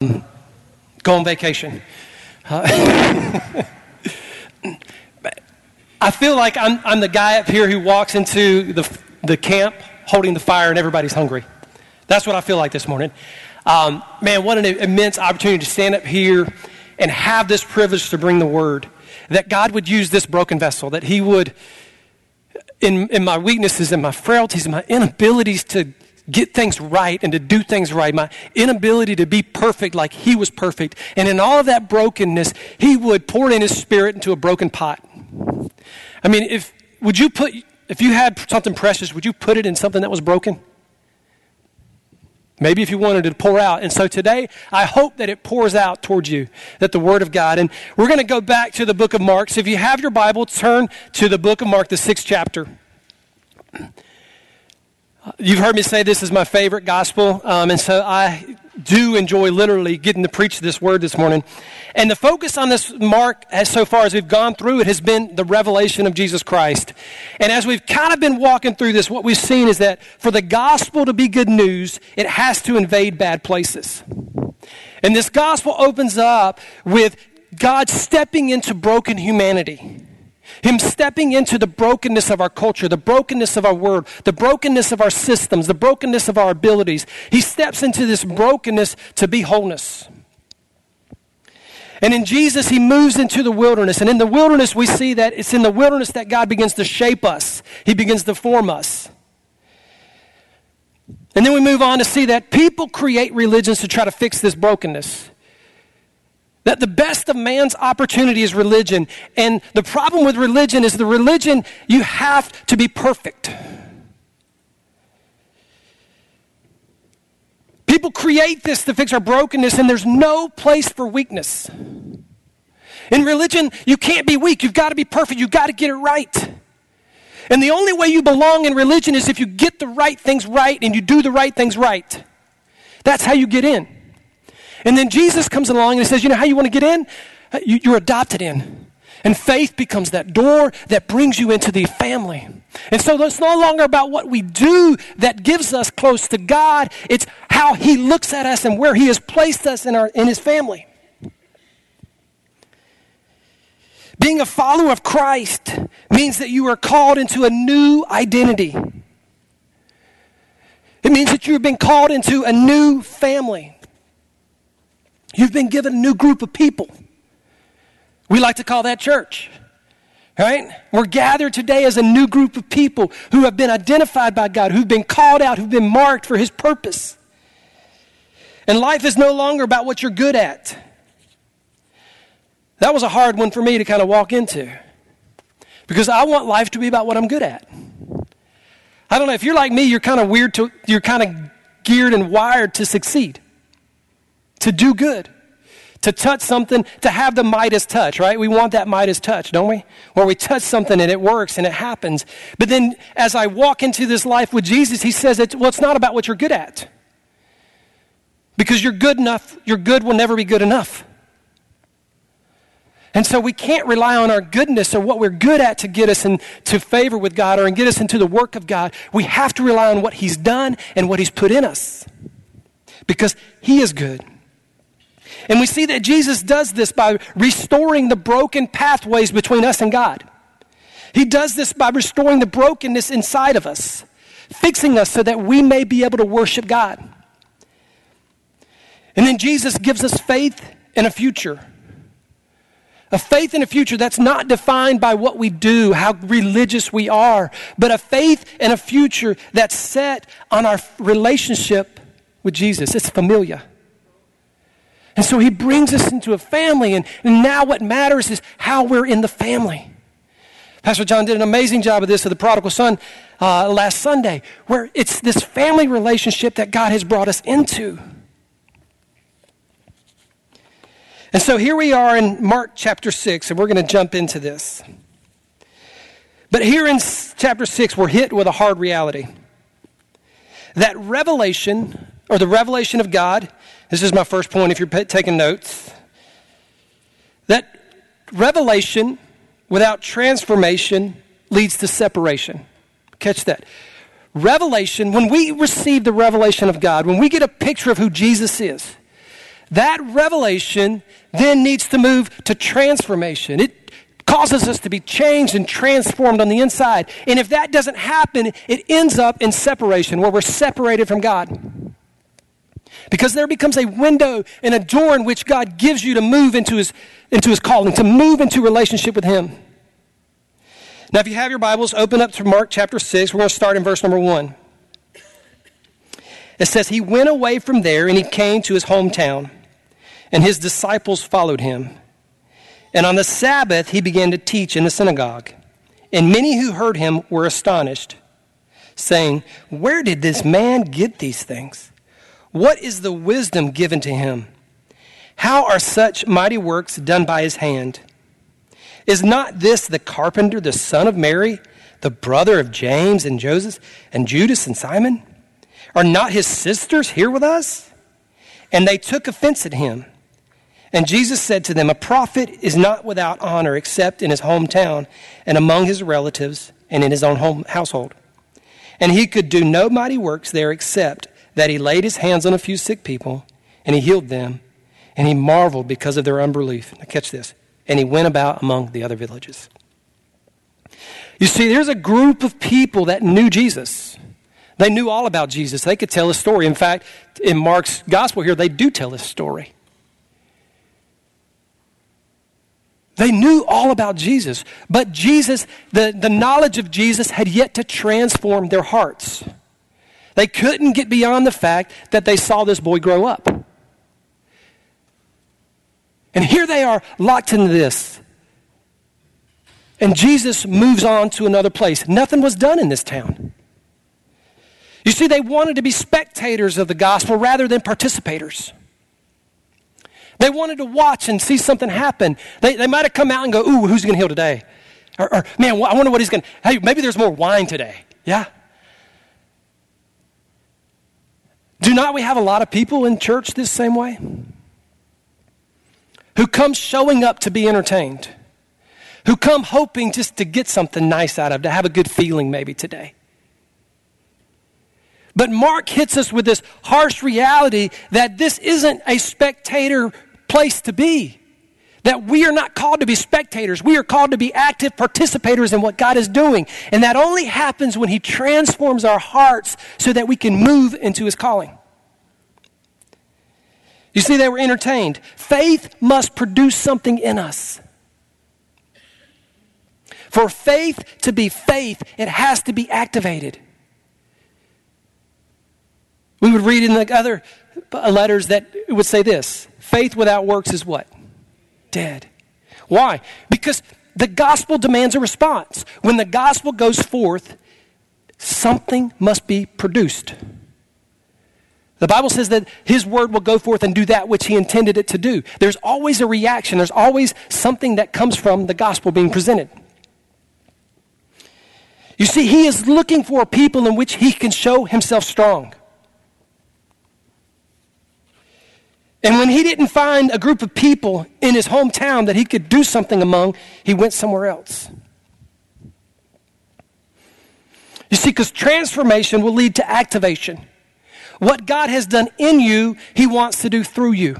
go on vacation. Uh, I feel like I'm, I'm the guy up here who walks into the, the camp holding the fire and everybody's hungry. That's what I feel like this morning. Um, man, what an immense opportunity to stand up here and have this privilege to bring the word. That God would use this broken vessel, that He would, in, in my weaknesses and my frailties and my inabilities to get things right and to do things right, my inability to be perfect like He was perfect, and in all of that brokenness, He would pour in His Spirit into a broken pot. I mean, if would you put if you had something precious, would you put it in something that was broken? Maybe if you wanted to pour out. And so today, I hope that it pours out towards you, that the Word of God. And we're going to go back to the book of Mark. So if you have your Bible, turn to the book of Mark, the sixth chapter. You've heard me say this is my favorite gospel. Um, and so I do enjoy literally getting to preach this word this morning. And the focus on this mark, as so far as we've gone through it, has been the revelation of Jesus Christ. And as we've kind of been walking through this, what we've seen is that for the gospel to be good news, it has to invade bad places. And this gospel opens up with God stepping into broken humanity. Him stepping into the brokenness of our culture, the brokenness of our world, the brokenness of our systems, the brokenness of our abilities. He steps into this brokenness to be wholeness. And in Jesus, he moves into the wilderness. And in the wilderness, we see that it's in the wilderness that God begins to shape us, he begins to form us. And then we move on to see that people create religions to try to fix this brokenness. That the best of man's opportunity is religion. And the problem with religion is the religion, you have to be perfect. People create this to fix our brokenness, and there's no place for weakness. In religion, you can't be weak. You've got to be perfect. You've got to get it right. And the only way you belong in religion is if you get the right things right and you do the right things right. That's how you get in. And then Jesus comes along and he says, You know how you want to get in? Uh, you're adopted in. And faith becomes that door that brings you into the family. And so it's no longer about what we do that gives us close to God. It's how He looks at us and where He has placed us in, our, in His family. Being a follower of Christ means that you are called into a new identity. It means that you've been called into a new family. You've been given a new group of people. We like to call that church. Right? We're gathered today as a new group of people who have been identified by God, who've been called out, who've been marked for His purpose. And life is no longer about what you're good at. That was a hard one for me to kind of walk into because I want life to be about what I'm good at. I don't know if you're like me, you're kind of weird to, you're kind of geared and wired to succeed to do good, to touch something, to have the Midas touch, right? We want that Midas touch, don't we? Where we touch something and it works and it happens. But then as I walk into this life with Jesus, he says, it's, well, it's not about what you're good at. Because you're good enough, your good will never be good enough. And so we can't rely on our goodness or what we're good at to get us into favor with God or and get us into the work of God. We have to rely on what He's done and what He's put in us. Because He is good. And we see that Jesus does this by restoring the broken pathways between us and God. He does this by restoring the brokenness inside of us, fixing us so that we may be able to worship God. And then Jesus gives us faith and a future. A faith in a future that's not defined by what we do, how religious we are, but a faith and a future that's set on our relationship with Jesus. It's familiar. And so he brings us into a family, and, and now what matters is how we're in the family. Pastor John did an amazing job of this of the prodigal son uh, last Sunday, where it's this family relationship that God has brought us into. And so here we are in Mark chapter 6, and we're going to jump into this. But here in chapter 6, we're hit with a hard reality. That revelation, or the revelation of God, this is my first point if you're taking notes. That revelation without transformation leads to separation. Catch that. Revelation, when we receive the revelation of God, when we get a picture of who Jesus is, That revelation then needs to move to transformation. It causes us to be changed and transformed on the inside. And if that doesn't happen, it ends up in separation, where we're separated from God. Because there becomes a window and a door in which God gives you to move into his, into his calling, to move into relationship with Him. Now, if you have your Bibles, open up to Mark chapter 6. We're going to start in verse number 1. It says, He went away from there and he came to his hometown, and his disciples followed him. And on the Sabbath, he began to teach in the synagogue. And many who heard him were astonished, saying, Where did this man get these things? What is the wisdom given to him? How are such mighty works done by his hand? Is not this the carpenter, the son of Mary, the brother of James and Joseph, and Judas and Simon? Are not his sisters here with us? And they took offense at him. And Jesus said to them, A prophet is not without honor except in his hometown and among his relatives and in his own home, household. And he could do no mighty works there except that he laid his hands on a few sick people and he healed them. And he marveled because of their unbelief. Now, catch this. And he went about among the other villages. You see, there's a group of people that knew Jesus. They knew all about Jesus. They could tell his story. In fact, in Mark's gospel here, they do tell his story. They knew all about Jesus, but Jesus, the, the knowledge of Jesus had yet to transform their hearts. They couldn't get beyond the fact that they saw this boy grow up. And here they are locked into this. And Jesus moves on to another place. Nothing was done in this town. You see, they wanted to be spectators of the gospel rather than participators. They wanted to watch and see something happen. They, they might have come out and go, Ooh, who's going to heal today? Or, or man, I wonder what he's going to, hey, maybe there's more wine today. Yeah? Do not we have a lot of people in church this same way? Who come showing up to be entertained, who come hoping just to get something nice out of, to have a good feeling maybe today. But Mark hits us with this harsh reality that this isn't a spectator place to be. That we are not called to be spectators. We are called to be active participators in what God is doing. And that only happens when He transforms our hearts so that we can move into His calling. You see, they were entertained. Faith must produce something in us. For faith to be faith, it has to be activated. We would read in the other letters that would say this faith without works is what? Dead. Why? Because the gospel demands a response. When the gospel goes forth, something must be produced. The Bible says that his word will go forth and do that which he intended it to do. There's always a reaction, there's always something that comes from the gospel being presented. You see, he is looking for a people in which he can show himself strong. And when he didn't find a group of people in his hometown that he could do something among, he went somewhere else. You see, because transformation will lead to activation. What God has done in you, he wants to do through you.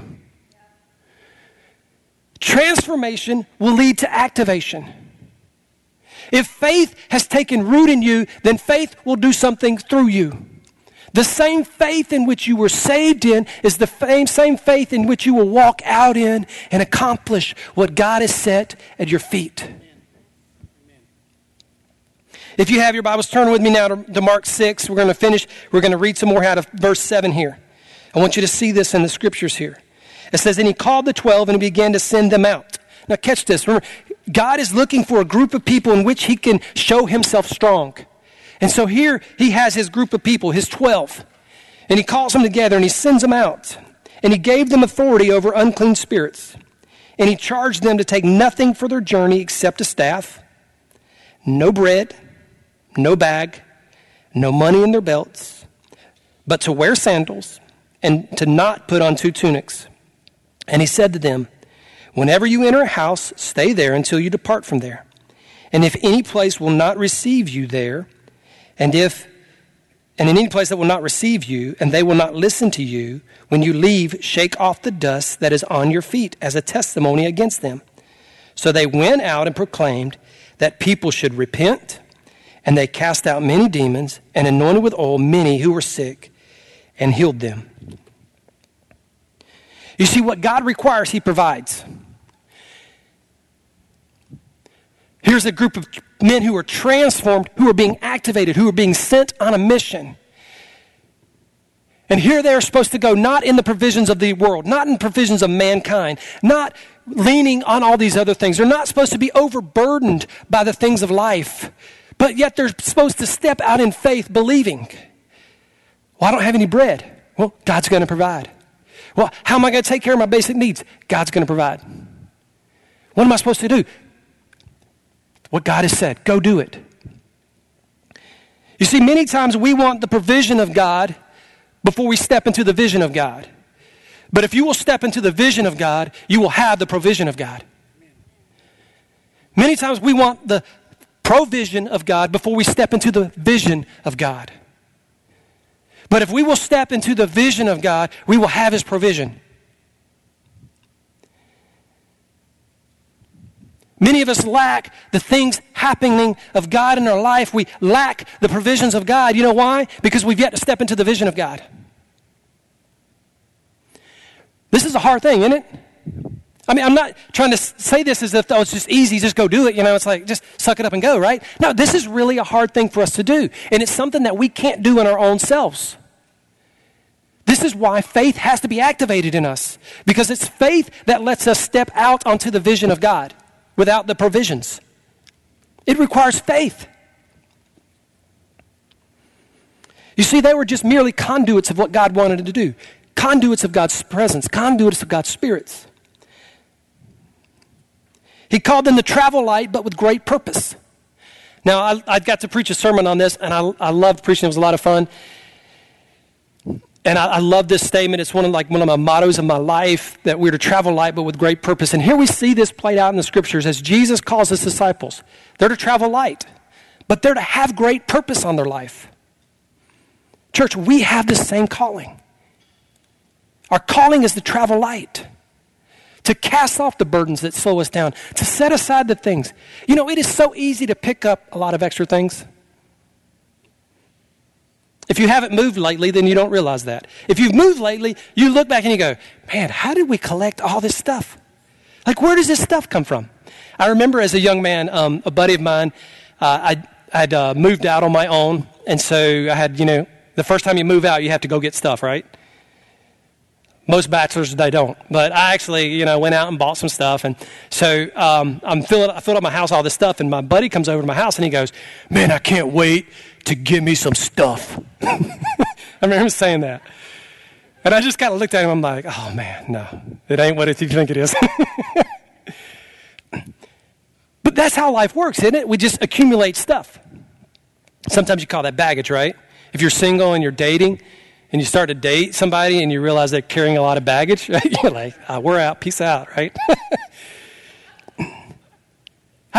Transformation will lead to activation. If faith has taken root in you, then faith will do something through you. The same faith in which you were saved in is the same, same faith in which you will walk out in and accomplish what God has set at your feet. If you have your Bibles, turn with me now to, to Mark 6. We're going to finish. We're going to read some more out of verse 7 here. I want you to see this in the scriptures here. It says, And he called the twelve and began to send them out. Now, catch this. Remember, God is looking for a group of people in which he can show himself strong. And so here he has his group of people, his 12. And he calls them together and he sends them out. And he gave them authority over unclean spirits. And he charged them to take nothing for their journey except a staff, no bread, no bag, no money in their belts, but to wear sandals and to not put on two tunics. And he said to them, Whenever you enter a house, stay there until you depart from there. And if any place will not receive you there, and if and in any place that will not receive you, and they will not listen to you, when you leave, shake off the dust that is on your feet as a testimony against them. So they went out and proclaimed that people should repent, and they cast out many demons and anointed with oil many who were sick and healed them. You see, what God requires, He provides. Here's a group of men who are transformed, who are being activated, who are being sent on a mission. And here they are supposed to go not in the provisions of the world, not in provisions of mankind, not leaning on all these other things. They're not supposed to be overburdened by the things of life, but yet they're supposed to step out in faith believing. Well, I don't have any bread. Well, God's going to provide. Well, how am I going to take care of my basic needs? God's going to provide. What am I supposed to do? What God has said. Go do it. You see, many times we want the provision of God before we step into the vision of God. But if you will step into the vision of God, you will have the provision of God. Many times we want the provision of God before we step into the vision of God. But if we will step into the vision of God, we will have His provision. Many of us lack the things happening of God in our life. We lack the provisions of God. You know why? Because we've yet to step into the vision of God. This is a hard thing, isn't it? I mean, I'm not trying to say this as if, oh, it's just easy, just go do it. You know, it's like, just suck it up and go, right? No, this is really a hard thing for us to do. And it's something that we can't do in our own selves. This is why faith has to be activated in us, because it's faith that lets us step out onto the vision of God without the provisions. It requires faith. You see, they were just merely conduits of what God wanted to do conduits of God's presence, conduits of God's spirits. He called them the travel light, but with great purpose. Now, I, I got to preach a sermon on this, and I, I loved preaching. It was a lot of fun. And I, I, love this statement. It's one of like one of my mottos of my life that we're to travel light, but with great purpose. And here we see this played out in the scriptures as Jesus calls his disciples. They're to travel light, but they're to have great purpose on their life. Church, we have the same calling. Our calling is to travel light, to cast off the burdens that slow us down, to set aside the things. You know, it is so easy to pick up a lot of extra things. If you haven't moved lately, then you don't realize that. If you've moved lately, you look back and you go, man, how did we collect all this stuff? Like, where does this stuff come from? I remember as a young man, um, a buddy of mine, uh, I, I'd uh, moved out on my own. And so I had, you know, the first time you move out, you have to go get stuff, right? Most bachelors, they don't. But I actually, you know, went out and bought some stuff. And so um, I'm filling, I filled up my house, all this stuff. And my buddy comes over to my house and he goes, Man, I can't wait to give me some stuff. I remember him saying that. And I just kind of looked at him. I'm like, Oh, man, no, it ain't what you think it is. but that's how life works, isn't it? We just accumulate stuff. Sometimes you call that baggage, right? If you're single and you're dating, and you start to date somebody and you realize they're carrying a lot of baggage, right? you're like, oh, we're out, peace out, right?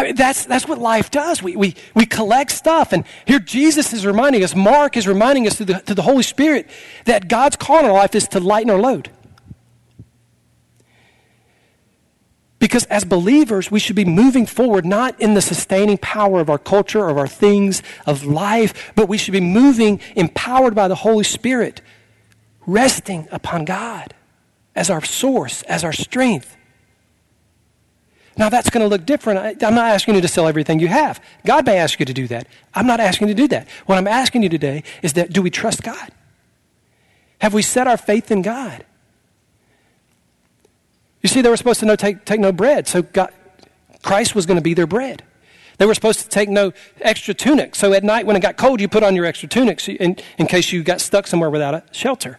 I mean, that's, that's what life does. We, we, we collect stuff. And here Jesus is reminding us, Mark is reminding us through the, through the Holy Spirit that God's call in our life is to lighten our load. Because as believers, we should be moving forward not in the sustaining power of our culture, of our things, of life, but we should be moving empowered by the Holy Spirit, resting upon God as our source, as our strength. Now, that's going to look different. I'm not asking you to sell everything you have. God may ask you to do that. I'm not asking you to do that. What I'm asking you today is that do we trust God? Have we set our faith in God? You see, they were supposed to no, take, take no bread, so God, Christ was going to be their bread. They were supposed to take no extra tunic. So at night when it got cold, you put on your extra tunic in, in case you got stuck somewhere without a shelter.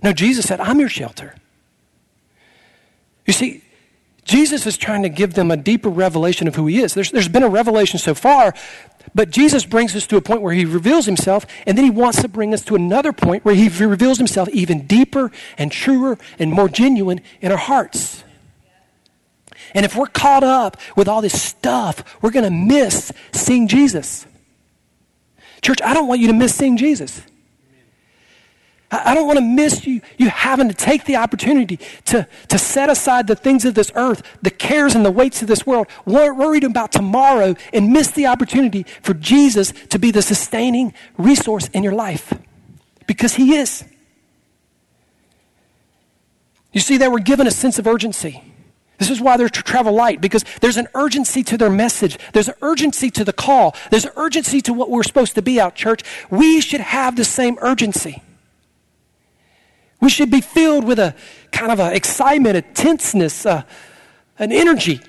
No, Jesus said, I'm your shelter. You see, Jesus is trying to give them a deeper revelation of who he is. There's, there's been a revelation so far, but Jesus brings us to a point where he reveals himself, and then he wants to bring us to another point where he reveals himself even deeper and truer and more genuine in our hearts. And if we're caught up with all this stuff, we're going to miss seeing Jesus. Church, I don't want you to miss seeing Jesus. I don't want to miss you, you having to take the opportunity to, to set aside the things of this earth, the cares and the weights of this world, worried about tomorrow, and miss the opportunity for Jesus to be the sustaining resource in your life. Because He is. You see, they were given a sense of urgency. This is why they're to travel light, because there's an urgency to their message. There's an urgency to the call. There's an urgency to what we're supposed to be out, church. We should have the same urgency. We should be filled with a kind of an excitement, a tenseness, uh, an energy.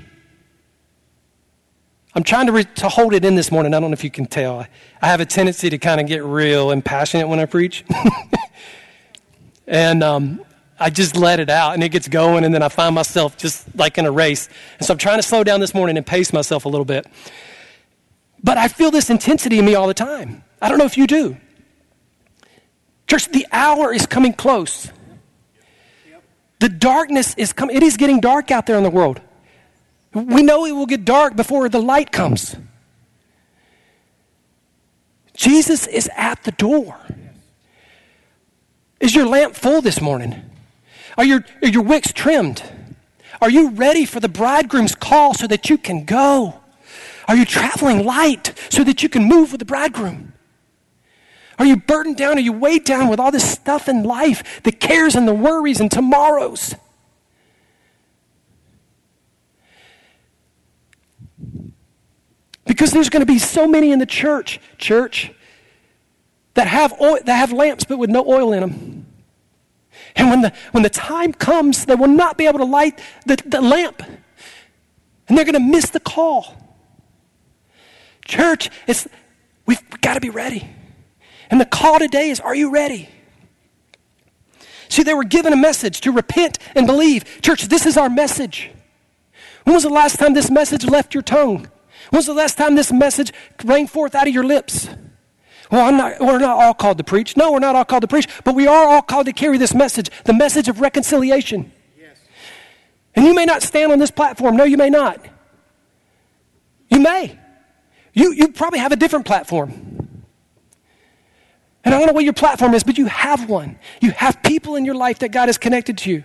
I'm trying to, re- to hold it in this morning. I don't know if you can tell. I, I have a tendency to kind of get real and passionate when I preach. and um, I just let it out and it gets going, and then I find myself just like in a race. And so I'm trying to slow down this morning and pace myself a little bit. But I feel this intensity in me all the time. I don't know if you do. Church, the hour is coming close. The darkness is coming. It is getting dark out there in the world. We know it will get dark before the light comes. Jesus is at the door. Is your lamp full this morning? Are your, are your wicks trimmed? Are you ready for the bridegroom's call so that you can go? Are you traveling light so that you can move with the bridegroom? Are you burdened down? Are you weighed down with all this stuff in life, the cares and the worries and tomorrows? Because there's going to be so many in the church, church, that have, oil, that have lamps but with no oil in them. And when the, when the time comes, they will not be able to light the, the lamp. And they're going to miss the call. Church, it's, we've got to be ready. And the call today is Are you ready? See, they were given a message to repent and believe. Church, this is our message. When was the last time this message left your tongue? When was the last time this message rang forth out of your lips? Well, I'm not, we're not all called to preach. No, we're not all called to preach, but we are all called to carry this message the message of reconciliation. Yes. And you may not stand on this platform. No, you may not. You may. You, you probably have a different platform. And I don't know what your platform is, but you have one. You have people in your life that God has connected to you.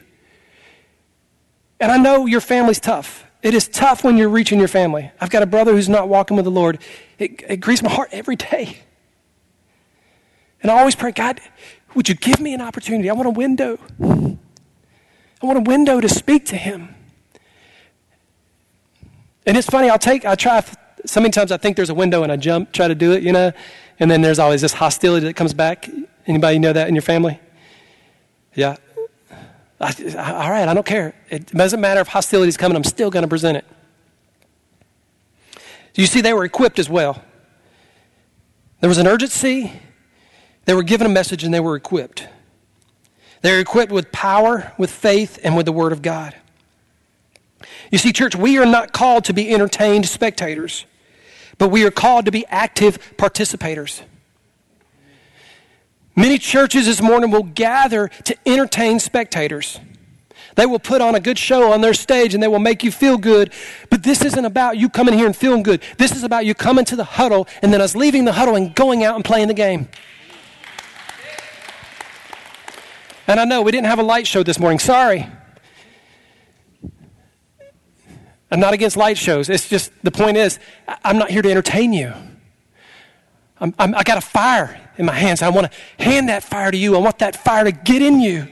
And I know your family's tough. It is tough when you're reaching your family. I've got a brother who's not walking with the Lord. It, it grieves my heart every day. And I always pray, God, would you give me an opportunity? I want a window. I want a window to speak to him. And it's funny, I'll take, I try, so many times I think there's a window and I jump, try to do it, you know. And then there's always this hostility that comes back. Anybody know that in your family? Yeah. I, all right, I don't care. It doesn't matter if hostility is coming, I'm still going to present it. You see, they were equipped as well. There was an urgency, they were given a message, and they were equipped. They were equipped with power, with faith, and with the Word of God. You see, church, we are not called to be entertained spectators but we are called to be active participators. Many churches this morning will gather to entertain spectators. They will put on a good show on their stage and they will make you feel good. But this isn't about you coming here and feeling good. This is about you coming to the huddle and then us leaving the huddle and going out and playing the game. And I know we didn't have a light show this morning. Sorry. I'm not against light shows. It's just the point is, I'm not here to entertain you. I'm, I'm, i got a fire in my hands. I want to hand that fire to you. I want that fire to get in you.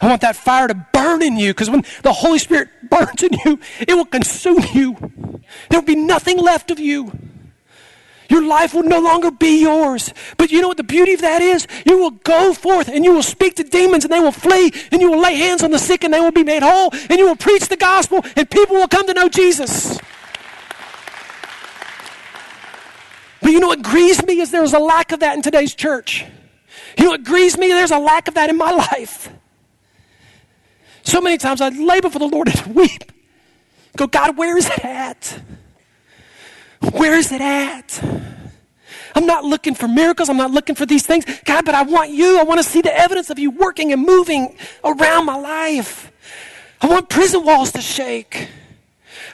I want that fire to burn in you because when the Holy Spirit burns in you, it will consume you. There will be nothing left of you. Your life will no longer be yours. But you know what the beauty of that is? You will go forth and you will speak to demons and they will flee, and you will lay hands on the sick and they will be made whole, and you will preach the gospel and people will come to know Jesus. But you know what grieves me is there's a lack of that in today's church. You know what grieves me? There's a lack of that in my life. So many times I lay before the Lord and weep. Go, God, where is it at? Where is it at? I'm not looking for miracles. I'm not looking for these things. God, but I want you. I want to see the evidence of you working and moving around my life. I want prison walls to shake.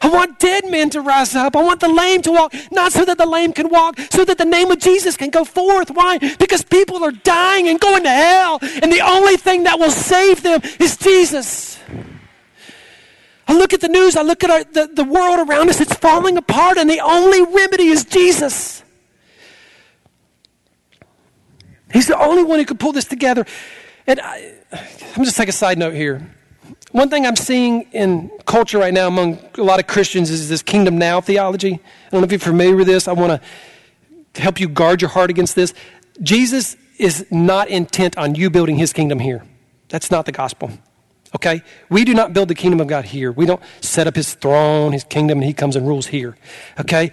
I want dead men to rise up. I want the lame to walk, not so that the lame can walk, so that the name of Jesus can go forth. Why? Because people are dying and going to hell, and the only thing that will save them is Jesus. I look at the news, I look at our, the, the world around us, it's falling apart, and the only remedy is Jesus. He's the only one who could pull this together. And I, I'm just take a side note here. One thing I'm seeing in culture right now among a lot of Christians is this kingdom now theology. I don't know if you're familiar with this. I want to help you guard your heart against this. Jesus is not intent on you building his kingdom here. That's not the gospel. Okay? We do not build the kingdom of God here. We don't set up his throne, his kingdom, and he comes and rules here. Okay?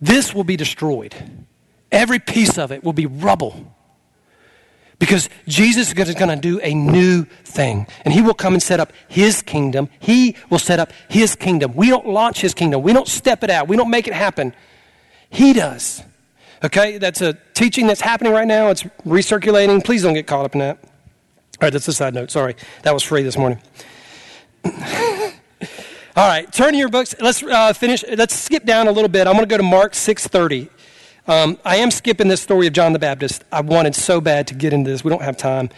This will be destroyed. Every piece of it will be rubble. Because Jesus is going to do a new thing. And he will come and set up his kingdom. He will set up his kingdom. We don't launch his kingdom. We don't step it out. We don't make it happen. He does. Okay? That's a teaching that's happening right now. It's recirculating. Please don't get caught up in that. All right, that's a side note. Sorry. That was free this morning. All right, turn your books. Let's uh, finish. Let's skip down a little bit. I'm going to go to Mark 6:30. Um, I am skipping this story of John the Baptist. I wanted so bad to get into this. We don't have time.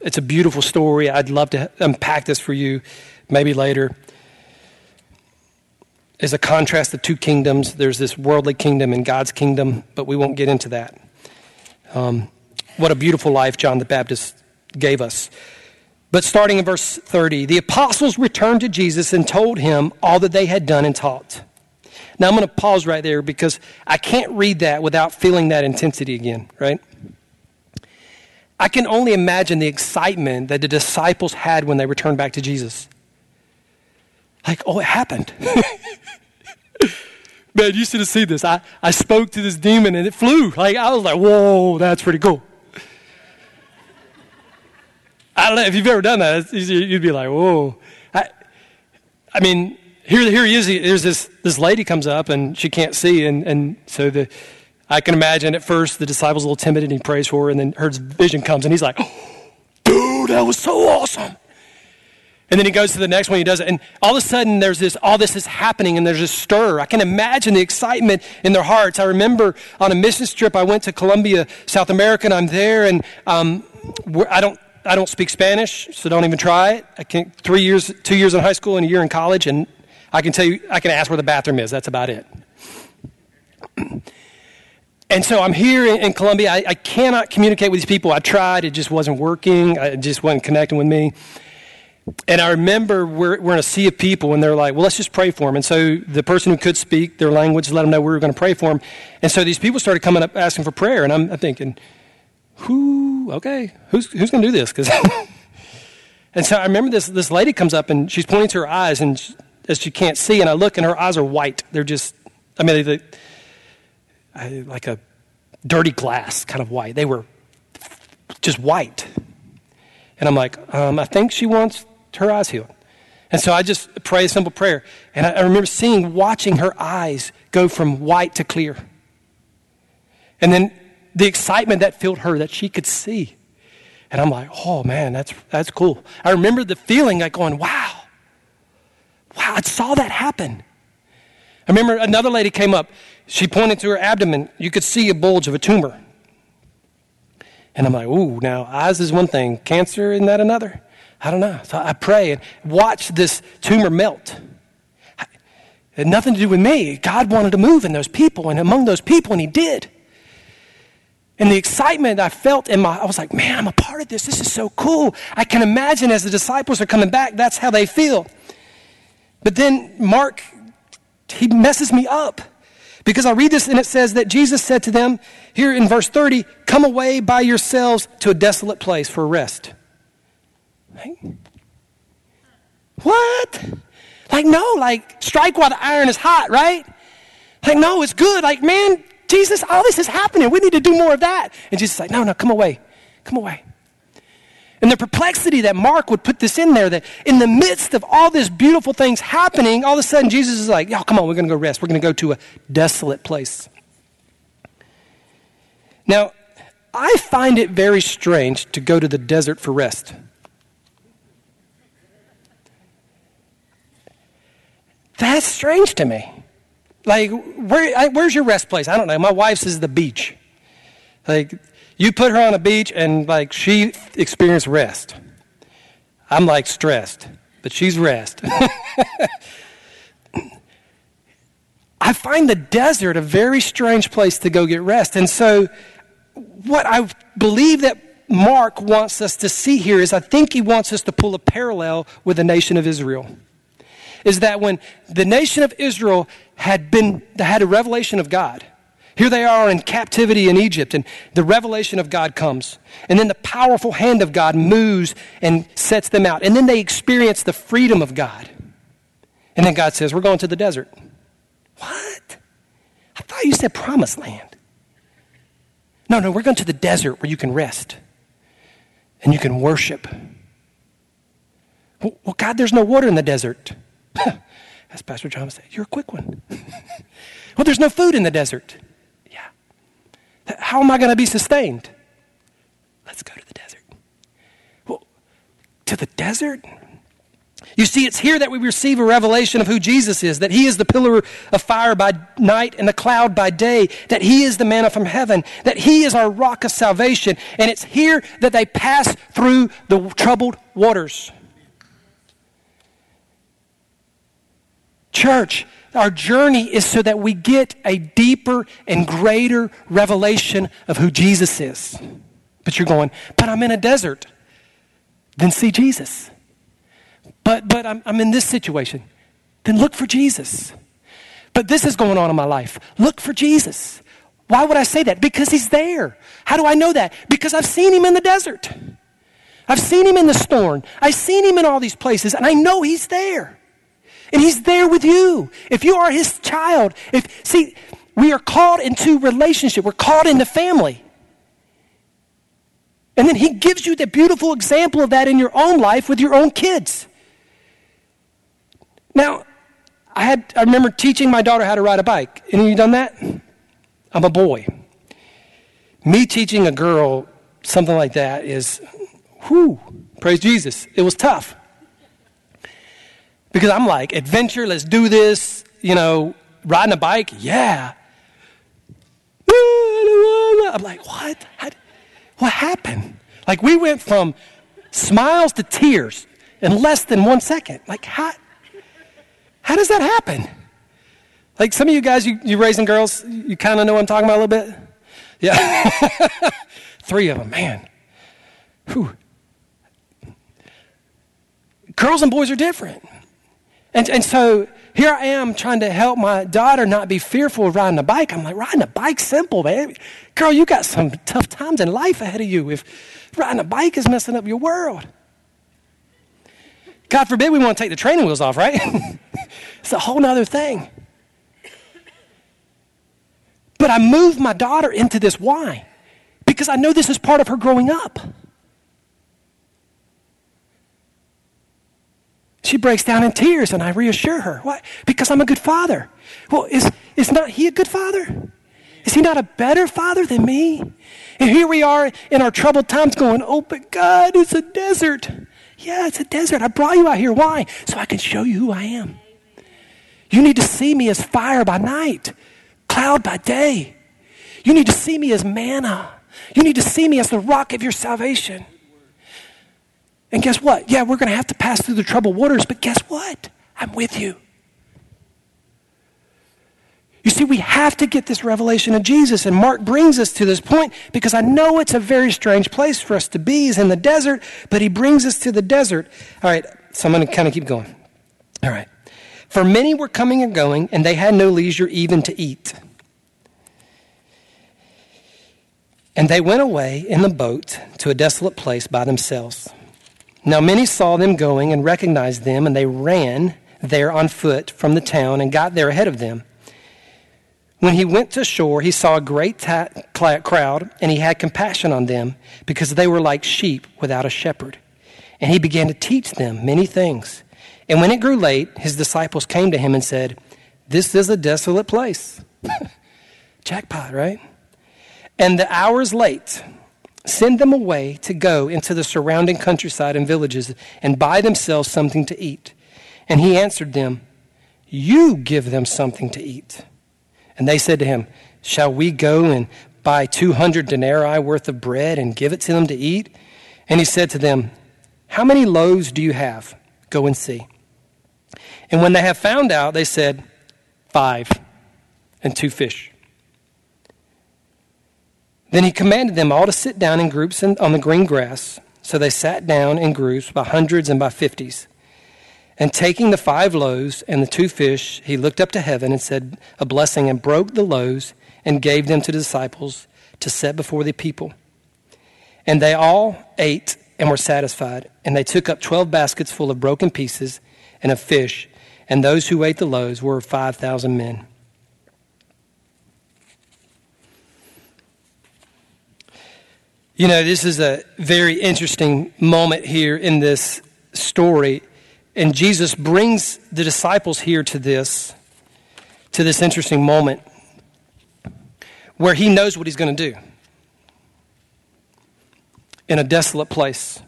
It's a beautiful story. I'd love to unpack this for you maybe later. As a contrast of two kingdoms, there's this worldly kingdom and God's kingdom, but we won't get into that. Um, what a beautiful life John the Baptist gave us. But starting in verse 30, the apostles returned to Jesus and told him all that they had done and taught. Now I'm going to pause right there because I can't read that without feeling that intensity again, right? I can only imagine the excitement that the disciples had when they returned back to Jesus. Like, oh, it happened. Man, you should have seen this. I, I spoke to this demon and it flew. Like, I was like, whoa, that's pretty cool. I don't know if you've ever done that. You'd be like, whoa. I, I mean, here, here he is. There's this, this lady comes up and she can't see. And, and so the, I can imagine at first the disciple's a little timid and he prays for her. And then her vision comes and he's like, dude, that was so awesome. And then he goes to the next one, he does it. And all of a sudden, there's this, all this is happening and there's a stir. I can imagine the excitement in their hearts. I remember on a mission trip, I went to Colombia, South America, and I'm there and um, I don't, I don't speak Spanish, so don't even try it. I can three years, two years in high school and a year in college, and I can tell you, I can ask where the bathroom is. That's about it. And so I'm here in, in Colombia. I, I, cannot communicate with these people. I tried, it just wasn't working. It just wasn't connecting with me. And I remember we're, we're in a sea of people, and they're like, well, let's just pray for them. And so the person who could speak their language let them know we were going to pray for them. And so these people started coming up asking for prayer. And I'm, I'm thinking, who, okay, who's, who's going to do this? Cause and so I remember this, this lady comes up, and she's pointing to her eyes, and as she can't see, and I look, and her eyes are white. They're just, I mean, they, they, like a dirty glass kind of white. They were just white. And I'm like, um, I think she wants her eyes healed. And so I just pray a simple prayer. And I, I remember seeing, watching her eyes go from white to clear. And then the excitement that filled her that she could see. And I'm like, oh man, that's, that's cool. I remember the feeling like going, wow, Wow, I saw that happen. I remember another lady came up. She pointed to her abdomen. You could see a bulge of a tumor. And I'm like, ooh, now eyes is one thing, cancer, isn't that another? I don't know. So I pray and watch this tumor melt. It had nothing to do with me. God wanted to move in those people and among those people, and He did. And the excitement I felt in my, I was like, man, I'm a part of this. This is so cool. I can imagine as the disciples are coming back, that's how they feel. But then Mark, he messes me up. Because I read this and it says that Jesus said to them, here in verse 30, come away by yourselves to a desolate place for rest. Right? What? Like, no, like, strike while the iron is hot, right? Like, no, it's good. Like, man, Jesus, all this is happening. We need to do more of that. And Jesus is like, no, no, come away. Come away. And the perplexity that Mark would put this in there, that in the midst of all this beautiful things happening, all of a sudden Jesus is like, oh, come on, we're going to go rest. We're going to go to a desolate place. Now, I find it very strange to go to the desert for rest. That's strange to me. Like, where, I, where's your rest place? I don't know. My wife's is the beach. Like, you put her on a beach and, like, she experienced rest. I'm, like, stressed, but she's rest. I find the desert a very strange place to go get rest. And so, what I believe that Mark wants us to see here is I think he wants us to pull a parallel with the nation of Israel. Is that when the nation of Israel had been had a revelation of God, here they are in captivity in Egypt, and the revelation of God comes. And then the powerful hand of God moves and sets them out. And then they experience the freedom of God. And then God says, We're going to the desert. What? I thought you said promised land. No, no, we're going to the desert where you can rest and you can worship. Well, God, there's no water in the desert. As Pastor John said, you're a quick one. well, there's no food in the desert. Yeah. How am I going to be sustained? Let's go to the desert. Well, to the desert? You see, it's here that we receive a revelation of who Jesus is that He is the pillar of fire by night and the cloud by day, that He is the manna from heaven, that He is our rock of salvation. And it's here that they pass through the troubled waters. Church, our journey is so that we get a deeper and greater revelation of who Jesus is. But you're going, but I'm in a desert. Then see Jesus. But, but I'm, I'm in this situation. Then look for Jesus. But this is going on in my life. Look for Jesus. Why would I say that? Because he's there. How do I know that? Because I've seen him in the desert. I've seen him in the storm. I've seen him in all these places, and I know he's there. And he's there with you. If you are his child, if see, we are called into relationship. We're called into family. And then he gives you the beautiful example of that in your own life with your own kids. Now, I, had, I remember teaching my daughter how to ride a bike. Any of you done that? I'm a boy. Me teaching a girl something like that is, whew, praise Jesus. It was tough. Because I'm like, adventure, let's do this. You know, riding a bike, yeah. I'm like, what? How, what happened? Like, we went from smiles to tears in less than one second. Like, how, how does that happen? Like some of you guys, you, you raising girls, you kind of know what I'm talking about a little bit? Yeah. Three of them, man. Whew. Girls and boys are different. And, and so here I am trying to help my daughter not be fearful of riding a bike. I'm like, riding a bike's simple, man. Girl, you got some tough times in life ahead of you if riding a bike is messing up your world. God forbid we want to take the training wheels off, right? it's a whole nother thing. But I moved my daughter into this. Why? Because I know this is part of her growing up. She breaks down in tears and I reassure her. Why? Because I'm a good father. Well, is, is not he a good father? Is he not a better father than me? And here we are in our troubled times going, oh, but God, it's a desert. Yeah, it's a desert. I brought you out here. Why? So I can show you who I am. You need to see me as fire by night, cloud by day. You need to see me as manna. You need to see me as the rock of your salvation. And guess what? Yeah, we're going to have to pass through the troubled waters, but guess what? I'm with you. You see, we have to get this revelation of Jesus. And Mark brings us to this point because I know it's a very strange place for us to be. He's in the desert, but he brings us to the desert. All right, so I'm going to kind of keep going. All right. For many were coming and going, and they had no leisure even to eat. And they went away in the boat to a desolate place by themselves. Now many saw them going and recognized them, and they ran there on foot from the town and got there ahead of them. When he went to shore, he saw a great ta- crowd, and he had compassion on them because they were like sheep without a shepherd. And he began to teach them many things. And when it grew late, his disciples came to him and said, This is a desolate place. Jackpot, right? And the hour is late. Send them away to go into the surrounding countryside and villages and buy themselves something to eat. And he answered them, You give them something to eat. And they said to him, Shall we go and buy 200 denarii worth of bread and give it to them to eat? And he said to them, How many loaves do you have? Go and see. And when they have found out, they said, Five and two fish. Then he commanded them all to sit down in groups on the green grass. So they sat down in groups by hundreds and by fifties. And taking the five loaves and the two fish, he looked up to heaven and said a blessing and broke the loaves and gave them to the disciples to set before the people. And they all ate and were satisfied. And they took up twelve baskets full of broken pieces and of fish. And those who ate the loaves were 5,000 men. You know, this is a very interesting moment here in this story. And Jesus brings the disciples here to this, to this interesting moment where he knows what he's going to do in a desolate place.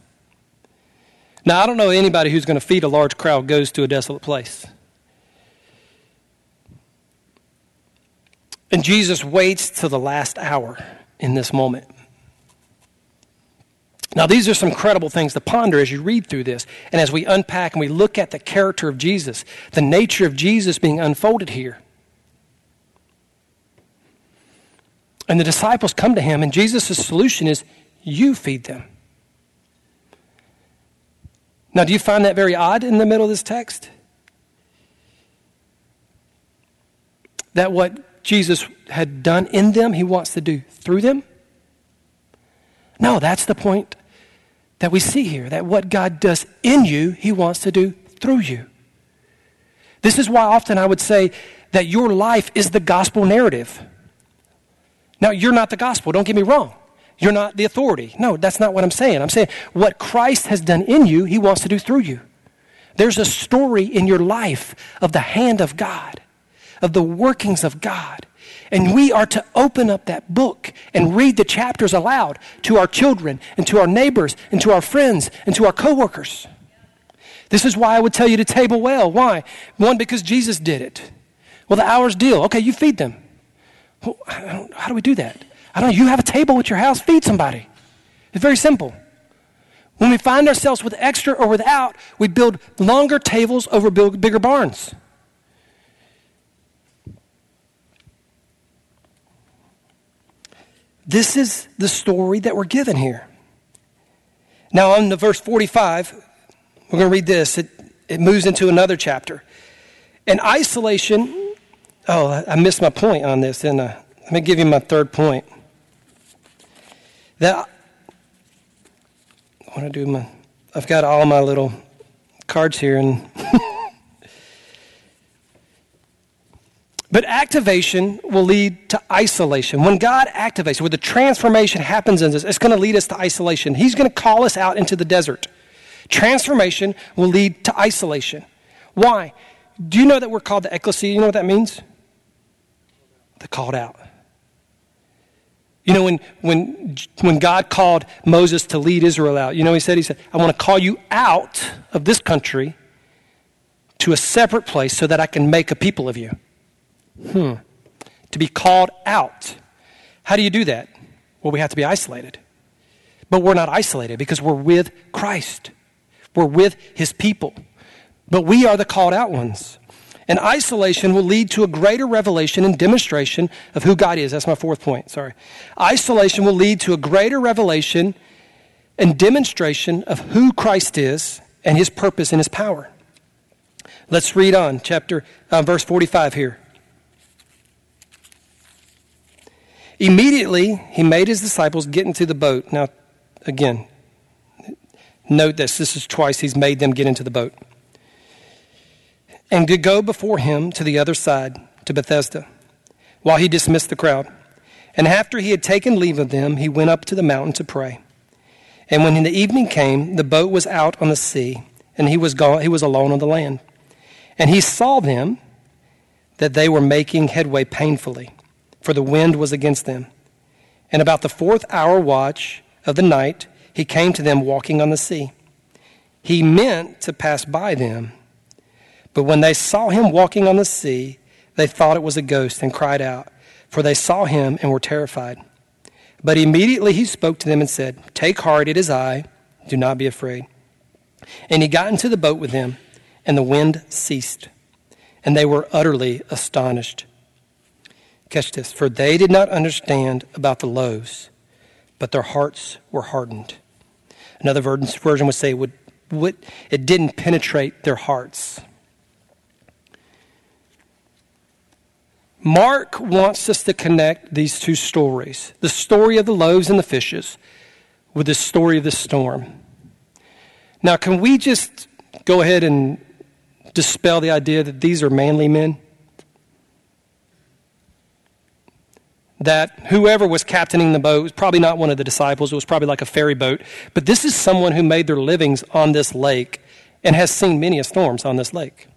Now, I don't know anybody who's going to feed a large crowd goes to a desolate place. And Jesus waits till the last hour in this moment. Now, these are some credible things to ponder as you read through this and as we unpack and we look at the character of Jesus, the nature of Jesus being unfolded here. And the disciples come to him, and Jesus' solution is you feed them. Now, do you find that very odd in the middle of this text? That what Jesus had done in them, he wants to do through them? No, that's the point that we see here that what God does in you, He wants to do through you. This is why often I would say that your life is the gospel narrative. Now, you're not the gospel, don't get me wrong. You're not the authority. No, that's not what I'm saying. I'm saying what Christ has done in you, He wants to do through you. There's a story in your life of the hand of God, of the workings of God. And we are to open up that book and read the chapters aloud to our children and to our neighbors and to our friends and to our coworkers. This is why I would tell you to table well. Why? One, because Jesus did it. Well, the hour's deal. Okay, you feed them. Well, how do we do that? I don't know. You have a table at your house, feed somebody. It's very simple. When we find ourselves with extra or without, we build longer tables over bigger barns. This is the story that we're given here. Now, on the verse 45, we're going to read this. It, it moves into another chapter. And isolation, oh, I missed my point on this, and uh, let me give you my third point. That I want to do my, I've got all my little cards here, and But activation will lead to isolation. When God activates, where the transformation happens in us, it's going to lead us to isolation. He's going to call us out into the desert. Transformation will lead to isolation. Why? Do you know that we're called the ecclesia? You know what that means? The called out. You know, when, when, when God called Moses to lead Israel out, you know, he said, he said, I want to call you out of this country to a separate place so that I can make a people of you. Hmm. To be called out. How do you do that? Well, we have to be isolated. But we're not isolated because we're with Christ, we're with his people. But we are the called out ones. And isolation will lead to a greater revelation and demonstration of who God is. That's my fourth point. Sorry. Isolation will lead to a greater revelation and demonstration of who Christ is and his purpose and his power. Let's read on, chapter, uh, verse 45 here. Immediately, he made his disciples get into the boat. Now, again, note this this is twice he's made them get into the boat. And to go before him to the other side, to Bethsaida, while he dismissed the crowd. And after he had taken leave of them, he went up to the mountain to pray. And when the evening came, the boat was out on the sea, and he was, gone, he was alone on the land. And he saw them that they were making headway painfully for the wind was against them. And about the fourth hour watch of the night, he came to them walking on the sea. He meant to pass by them, But when they saw him walking on the sea, they thought it was a ghost and cried out, for they saw him and were terrified. But immediately he spoke to them and said, Take heart, it is I. Do not be afraid. And he got into the boat with them, and the wind ceased, and they were utterly astonished. Catch this. For they did not understand about the loaves, but their hearts were hardened. Another version would say would, would, it didn't penetrate their hearts. Mark wants us to connect these two stories the story of the loaves and the fishes with the story of the storm. Now, can we just go ahead and dispel the idea that these are manly men? That whoever was captaining the boat was probably not one of the disciples, it was probably like a ferry boat, but this is someone who made their livings on this lake and has seen many storms on this lake.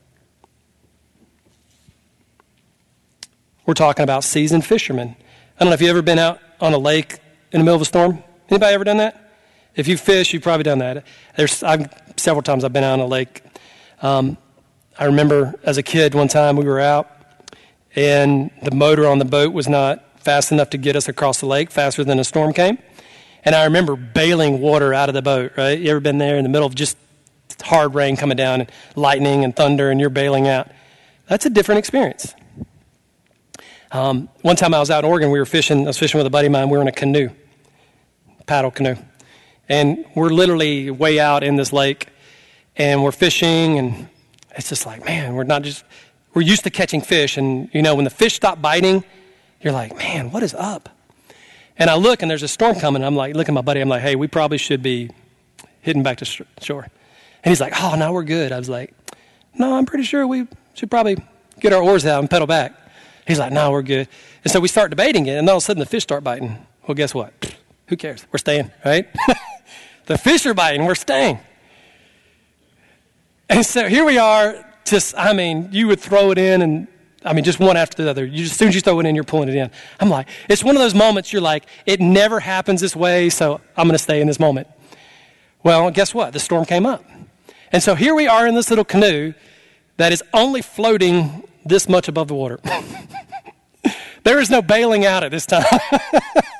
We're talking about seasoned fishermen. I don't know if you've ever been out on a lake in the middle of a storm. Anybody ever done that? If you fish, you've probably done that. There's I've, several times I've been out on a lake. Um, I remember as a kid one time we were out, and the motor on the boat was not fast enough to get us across the lake faster than a storm came. And I remember bailing water out of the boat, right? You ever been there in the middle of just hard rain coming down and lightning and thunder and you're bailing out? That's a different experience. Um, one time I was out in Oregon, we were fishing, I was fishing with a buddy of mine, we were in a canoe, paddle canoe. And we're literally way out in this lake, and we're fishing, and it's just like, man, we're not just, we're used to catching fish, and you know, when the fish stop biting, you're like, man, what is up? And I look, and there's a storm coming, I'm like, look at my buddy, I'm like, hey, we probably should be heading back to shore. And he's like, oh, no, we're good. I was like, no, I'm pretty sure we should probably get our oars out and pedal back. He's like, no, we're good. And so we start debating it, and all of a sudden the fish start biting. Well, guess what? Who cares? We're staying, right? the fish are biting, we're staying. And so here we are, just, I mean, you would throw it in and I mean, just one after the other. You, as soon as you throw it in, you're pulling it in. I'm like, it's one of those moments you're like, it never happens this way, so I'm going to stay in this moment. Well, guess what? The storm came up. And so here we are in this little canoe that is only floating this much above the water. there is no bailing out at this time.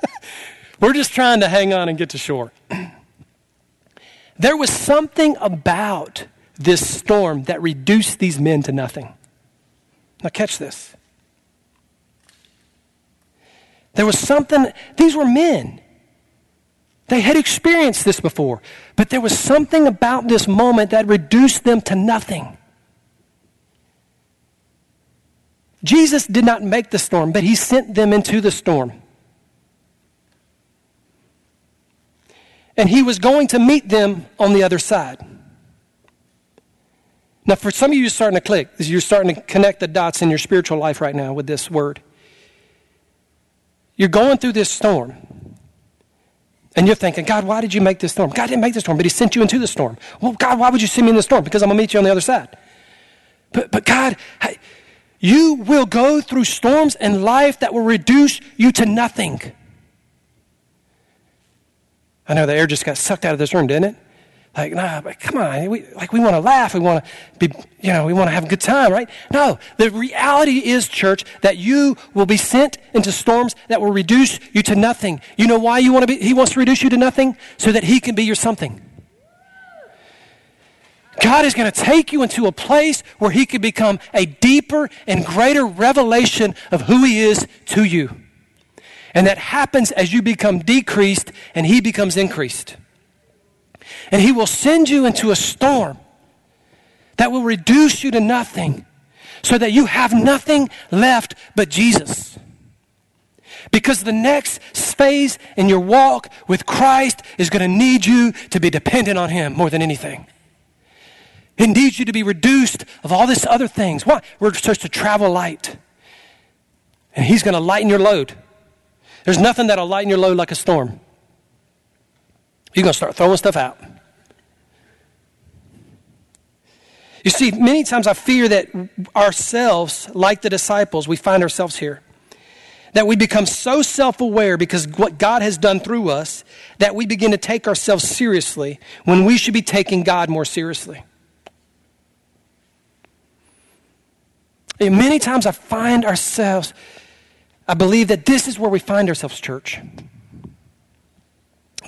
We're just trying to hang on and get to shore. there was something about this storm that reduced these men to nothing. Now, catch this. There was something, these were men. They had experienced this before, but there was something about this moment that reduced them to nothing. Jesus did not make the storm, but he sent them into the storm. And he was going to meet them on the other side. Now, for some of you, starting to click. You're starting to connect the dots in your spiritual life right now with this word. You're going through this storm. And you're thinking, God, why did you make this storm? God didn't make the storm, but He sent you into the storm. Well, God, why would you send me in the storm? Because I'm going to meet you on the other side. But, but God, you will go through storms in life that will reduce you to nothing. I know the air just got sucked out of this room, didn't it? Like, nah, but come on. We, like, we want to laugh. We want to be, you know, we want to have a good time, right? No. The reality is, church, that you will be sent into storms that will reduce you to nothing. You know why you want to be, he wants to reduce you to nothing? So that he can be your something. God is going to take you into a place where He can become a deeper and greater revelation of who He is to you. And that happens as you become decreased and He becomes increased. And He will send you into a storm that will reduce you to nothing so that you have nothing left but Jesus. Because the next phase in your walk with Christ is going to need you to be dependent on Him more than anything. It needs you to be reduced of all these other things. Why? We're supposed to travel light. And He's going to lighten your load. There's nothing that'll lighten your load like a storm. You're going to start throwing stuff out. You see, many times I fear that ourselves, like the disciples, we find ourselves here. That we become so self aware because what God has done through us that we begin to take ourselves seriously when we should be taking God more seriously. And many times I find ourselves, I believe that this is where we find ourselves, church.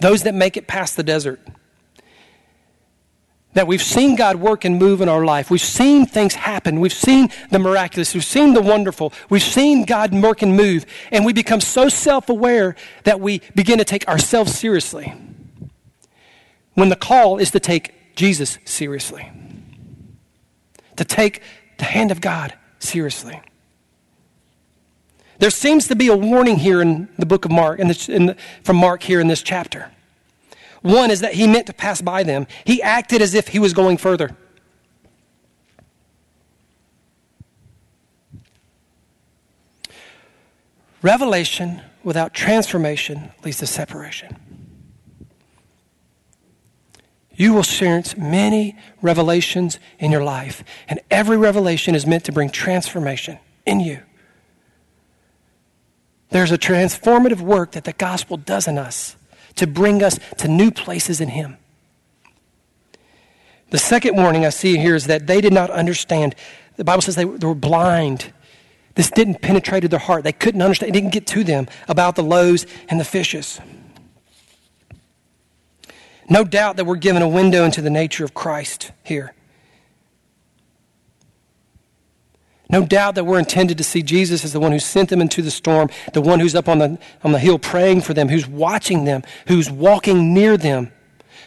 Those that make it past the desert. That we've seen God work and move in our life. We've seen things happen. We've seen the miraculous. We've seen the wonderful. We've seen God work and move. And we become so self aware that we begin to take ourselves seriously. When the call is to take Jesus seriously, to take the hand of God seriously. There seems to be a warning here in the book of Mark, in the, in the, from Mark here in this chapter. One is that he meant to pass by them, he acted as if he was going further. Revelation without transformation leads to separation. You will experience many revelations in your life, and every revelation is meant to bring transformation in you. There's a transformative work that the gospel does in us to bring us to new places in Him. The second warning I see here is that they did not understand. The Bible says they, were blind. This didn't penetrate their heart. They couldn't understand. It didn't get to them about the loaves and the fishes. No doubt that we're given a window into the nature of Christ here. No doubt that we're intended to see Jesus as the one who sent them into the storm, the one who's up on the, on the hill praying for them, who's watching them, who's walking near them,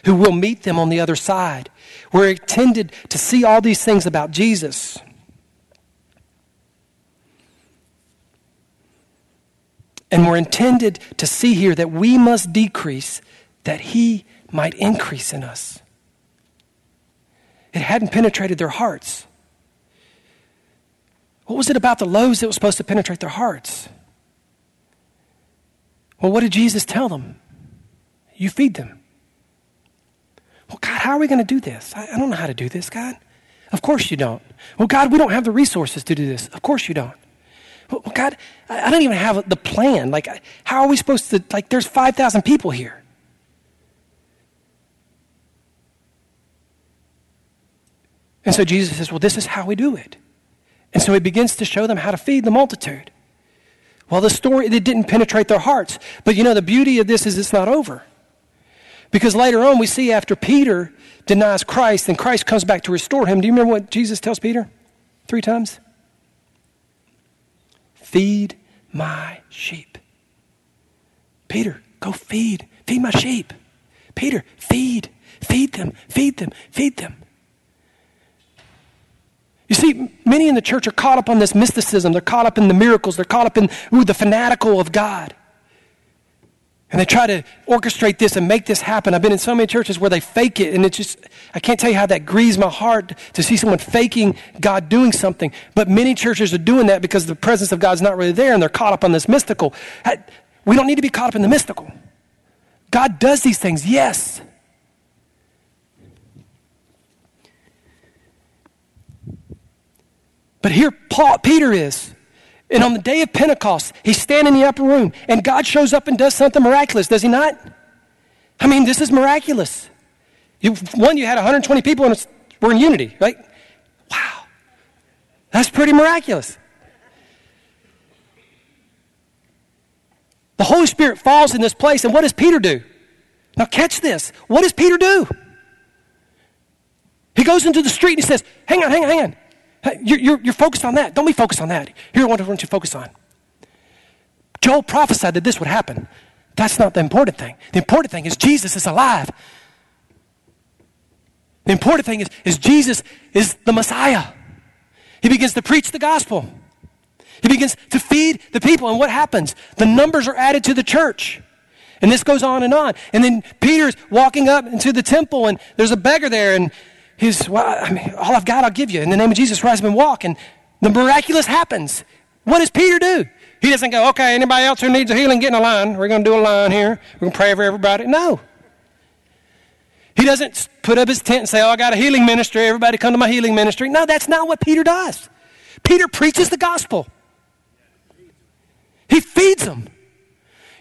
who will meet them on the other side. We're intended to see all these things about Jesus. And we're intended to see here that we must decrease, that He might increase in us. It hadn't penetrated their hearts. What was it about the loaves that was supposed to penetrate their hearts? Well, what did Jesus tell them? You feed them. Well, God, how are we going to do this? I, I don't know how to do this, God. Of course you don't. Well, God, we don't have the resources to do this. Of course you don't. Well, God, I, I don't even have the plan. Like, how are we supposed to, like, there's 5,000 people here. And so Jesus says, well, this is how we do it. And so he begins to show them how to feed the multitude. Well, the story, it didn't penetrate their hearts. But you know, the beauty of this is it's not over. Because later on, we see after Peter denies Christ and Christ comes back to restore him. Do you remember what Jesus tells Peter three times? Feed my sheep. Peter, go feed. Feed my sheep. Peter, feed. Feed them. Feed them. Feed them. You see, many in the church are caught up on this mysticism. They're caught up in the miracles. They're caught up in ooh, the fanatical of God. And they try to orchestrate this and make this happen. I've been in so many churches where they fake it, and it's just, I can't tell you how that grieves my heart to see someone faking God doing something. But many churches are doing that because the presence of God's not really there, and they're caught up on this mystical. We don't need to be caught up in the mystical. God does these things, yes. But here Paul, Peter is. And on the day of Pentecost, he's standing in the upper room, and God shows up and does something miraculous, does he not? I mean, this is miraculous. You, one, you had 120 people and we're in unity, right? Wow. That's pretty miraculous. The Holy Spirit falls in this place, and what does Peter do? Now, catch this. What does Peter do? He goes into the street and he says, Hang on, hang on, hang on. You're, you're, you're focused on that. Don't be focused on that. Here's what I want you to focus on. Joel prophesied that this would happen. That's not the important thing. The important thing is Jesus is alive. The important thing is, is Jesus is the Messiah. He begins to preach the gospel. He begins to feed the people. And what happens? The numbers are added to the church. And this goes on and on. And then Peter's walking up into the temple, and there's a beggar there, and He's, well, I mean, all I've got, I'll give you. In the name of Jesus, rise up and walk. And the miraculous happens. What does Peter do? He doesn't go, okay, anybody else who needs a healing, get in a line. We're going to do a line here. We're going to pray for everybody. No. He doesn't put up his tent and say, oh, I got a healing ministry. Everybody come to my healing ministry. No, that's not what Peter does. Peter preaches the gospel. He feeds them.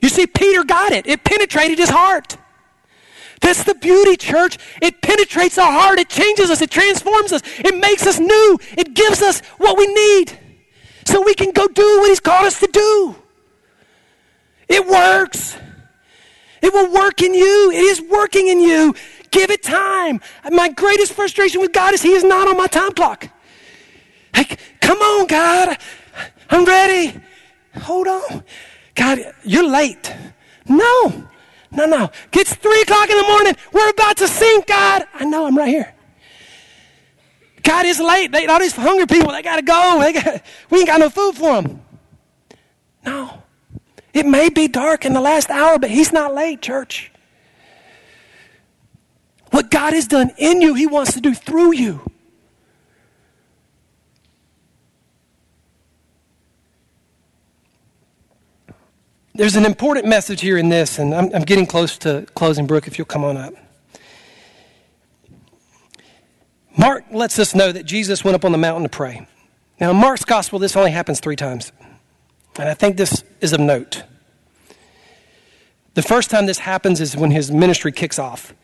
You see, Peter got it. It penetrated his heart. That's the beauty, church. It penetrates our heart. It changes us. It transforms us. It makes us new. It gives us what we need. so we can go do what He's called us to do. It works. It will work in you. It is working in you. Give it time. My greatest frustration with God is He is not on my time clock. Like, come on, God. I'm ready. Hold on. God, you're late. No. No, no. It's three o'clock in the morning. We're about to sing, God. I know I'm right here. God is late. They, all these hungry people, they got to go. They got, we ain't got no food for them. No. It may be dark in the last hour, but He's not late, church. What God has done in you, He wants to do through you. There's an important message here in this, and I'm, I'm getting close to closing, Brooke, if you'll come on up. Mark lets us know that Jesus went up on the mountain to pray. Now, in Mark's gospel, this only happens three times. And I think this is of note. The first time this happens is when his ministry kicks off.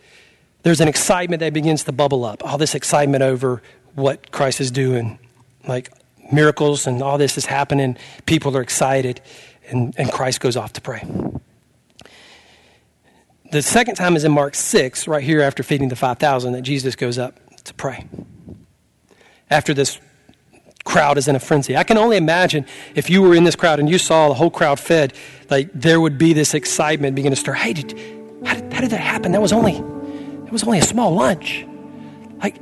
There's an excitement that begins to bubble up. All this excitement over what Christ is doing. Like miracles and all this is happening. People are excited and, and Christ goes off to pray. The second time is in Mark 6, right here after feeding the 5,000, that Jesus goes up to pray. After this crowd is in a frenzy. I can only imagine if you were in this crowd and you saw the whole crowd fed, like there would be this excitement begin to stir. Hey, did, how, did, how did that happen? That was only, it was only a small lunch. Like,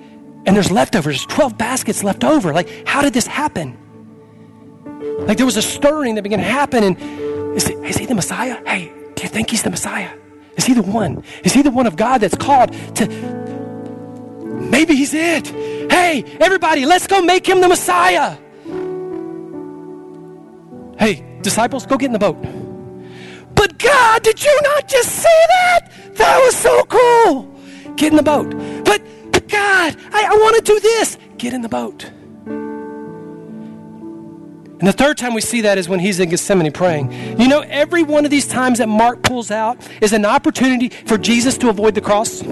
and there's leftovers, 12 baskets left over. Like, how did this happen? Like there was a stirring that began to happen. And is he, is he the Messiah? Hey, do you think he's the Messiah? Is he the one? Is he the one of God that's called to? Maybe he's it. Hey, everybody, let's go make him the Messiah. Hey, disciples, go get in the boat. But God, did you not just say that? That was so cool. Get in the boat. But, but God, I, I want to do this. Get in the boat. And the third time we see that is when he's in Gethsemane praying. You know, every one of these times that Mark pulls out is an opportunity for Jesus to avoid the cross.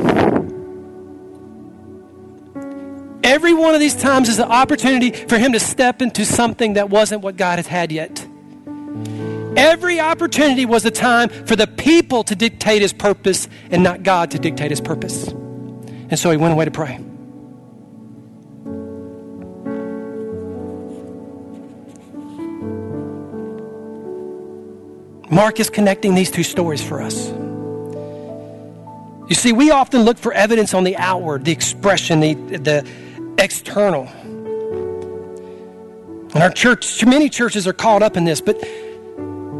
Every one of these times is an opportunity for him to step into something that wasn't what God had had yet. Every opportunity was a time for the people to dictate his purpose and not God to dictate his purpose. And so he went away to pray. Mark is connecting these two stories for us. You see, we often look for evidence on the outward, the expression, the, the external. And our church, many churches are caught up in this, but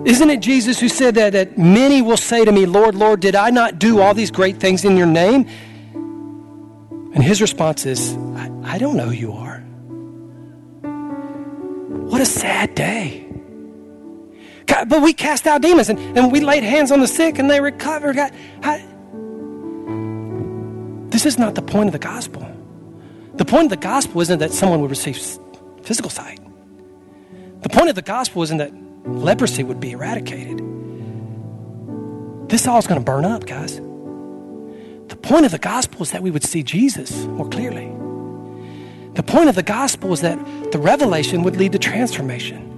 isn't it Jesus who said that, that many will say to me, Lord, Lord, did I not do all these great things in your name? And his response is, I, I don't know who you are. What a sad day. God, but we cast out demons and, and we laid hands on the sick and they recovered. God, I, this is not the point of the gospel. The point of the gospel isn't that someone would receive physical sight. The point of the gospel isn't that leprosy would be eradicated. This all is going to burn up, guys. The point of the gospel is that we would see Jesus more clearly. The point of the gospel is that the revelation would lead to transformation.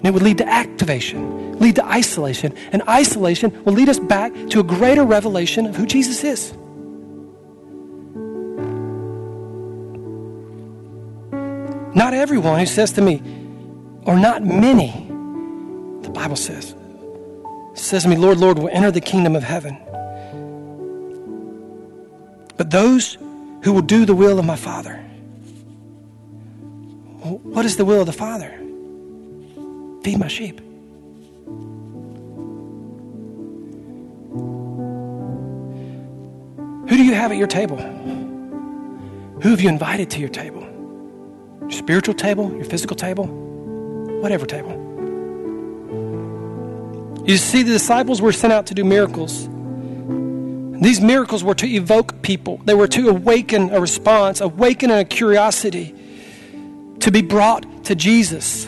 And it would lead to activation, lead to isolation. And isolation will lead us back to a greater revelation of who Jesus is. Not everyone who says to me, or not many, the Bible says, says to me, Lord, Lord, will enter the kingdom of heaven. But those who will do the will of my Father. What is the will of the Father? Feed my sheep. Who do you have at your table? Who have you invited to your table? Your spiritual table, your physical table, whatever table. You see, the disciples were sent out to do miracles. These miracles were to evoke people, they were to awaken a response, awaken a curiosity to be brought to Jesus.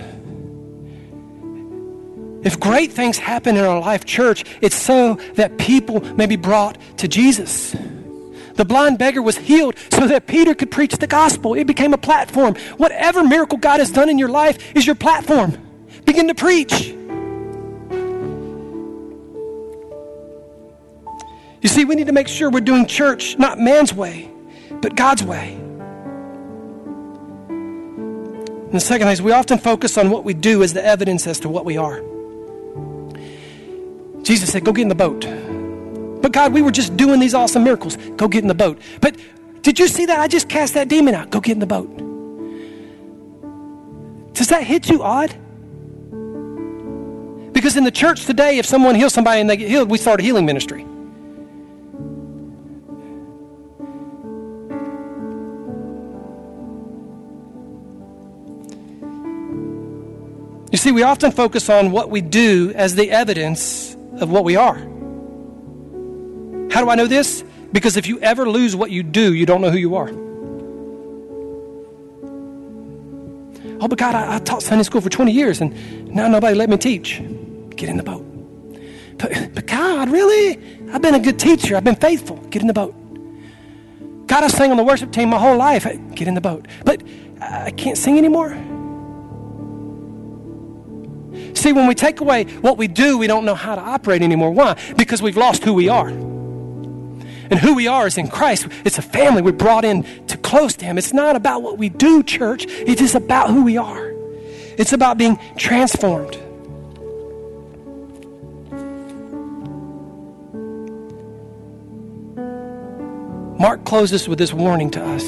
If great things happen in our life, church, it's so that people may be brought to Jesus. The blind beggar was healed so that Peter could preach the gospel. It became a platform. Whatever miracle God has done in your life is your platform. Begin to preach. You see, we need to make sure we're doing church not man's way, but God's way. And the second thing is we often focus on what we do as the evidence as to what we are. Jesus said, Go get in the boat. But God, we were just doing these awesome miracles. Go get in the boat. But did you see that? I just cast that demon out. Go get in the boat. Does that hit you odd? Because in the church today, if someone heals somebody and they get healed, we start a healing ministry. You see, we often focus on what we do as the evidence of what we are. How do I know this? Because if you ever lose what you do, you don't know who you are. Oh, but God, I, I taught Sunday school for 20 years and now nobody let me teach. Get in the boat. But, but God, really? I've been a good teacher. I've been faithful. Get in the boat. God, I sang on the worship team my whole life. Get in the boat. But I can't sing anymore. See, when we take away what we do, we don't know how to operate anymore. Why? Because we've lost who we are. And who we are is in Christ. It's a family. We're brought in to close to Him. It's not about what we do, church. It is about who we are. It's about being transformed. Mark closes with this warning to us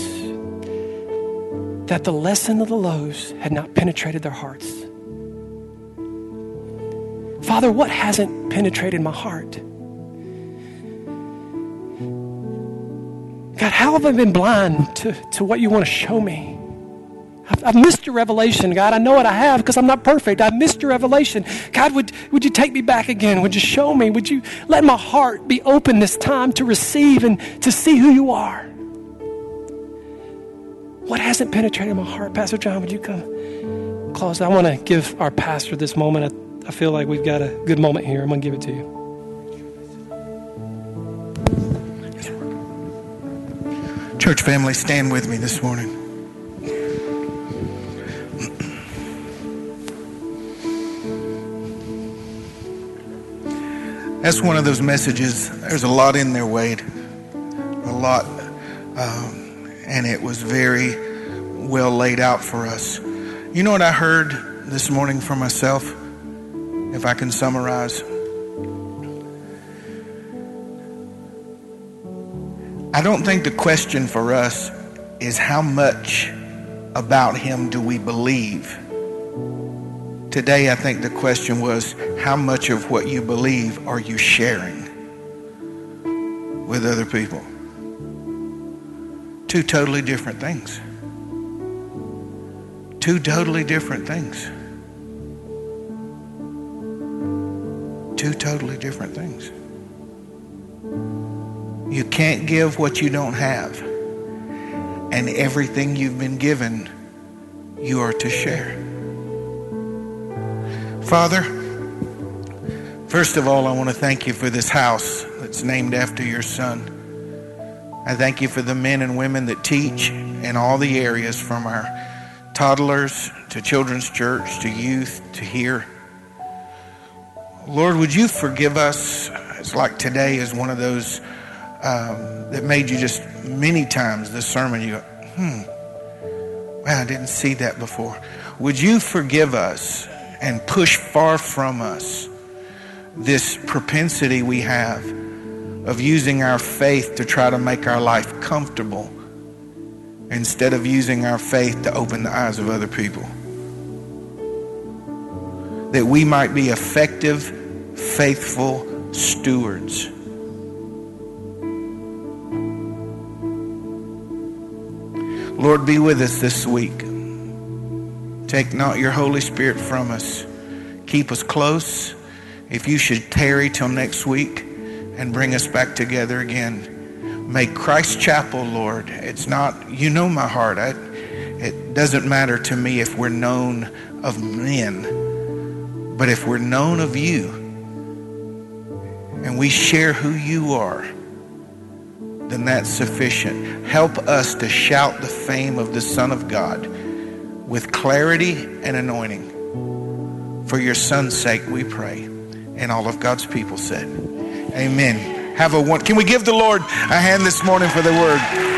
that the lesson of the loaves had not penetrated their hearts. Father, what hasn't penetrated my heart? God, how have I been blind to, to what you want to show me? I've, I've missed your revelation, God. I know what I have because I'm not perfect. I've missed your revelation. God, would, would you take me back again? Would you show me? Would you let my heart be open this time to receive and to see who you are? What hasn't penetrated my heart? Pastor John, would you come close? I want to give our pastor this moment. I feel like we've got a good moment here. I'm going to give it to you. Church family, stand with me this morning. That's one of those messages. There's a lot in there, Wade. A lot. Um, and it was very well laid out for us. You know what I heard this morning for myself? If I can summarize. I don't think the question for us is how much about Him do we believe? Today, I think the question was how much of what you believe are you sharing with other people? Two totally different things. Two totally different things. Two totally different things. You can't give what you don't have. And everything you've been given, you are to share. Father, first of all, I want to thank you for this house that's named after your son. I thank you for the men and women that teach in all the areas from our toddlers to children's church to youth to here. Lord, would you forgive us? It's like today is one of those um, that made you just many times this sermon, you go, hmm, wow, I didn't see that before. Would you forgive us and push far from us this propensity we have of using our faith to try to make our life comfortable instead of using our faith to open the eyes of other people? That we might be effective, faithful stewards. Lord, be with us this week. Take not your Holy Spirit from us. Keep us close. If you should tarry till next week and bring us back together again, make Christ Chapel, Lord. It's not, you know my heart. I, it doesn't matter to me if we're known of men but if we're known of you and we share who you are, then that's sufficient. Help us to shout the fame of the Son of God with clarity and anointing. For your Son's sake, we pray. And all of God's people said, Amen. Have a one. Can we give the Lord a hand this morning for the word?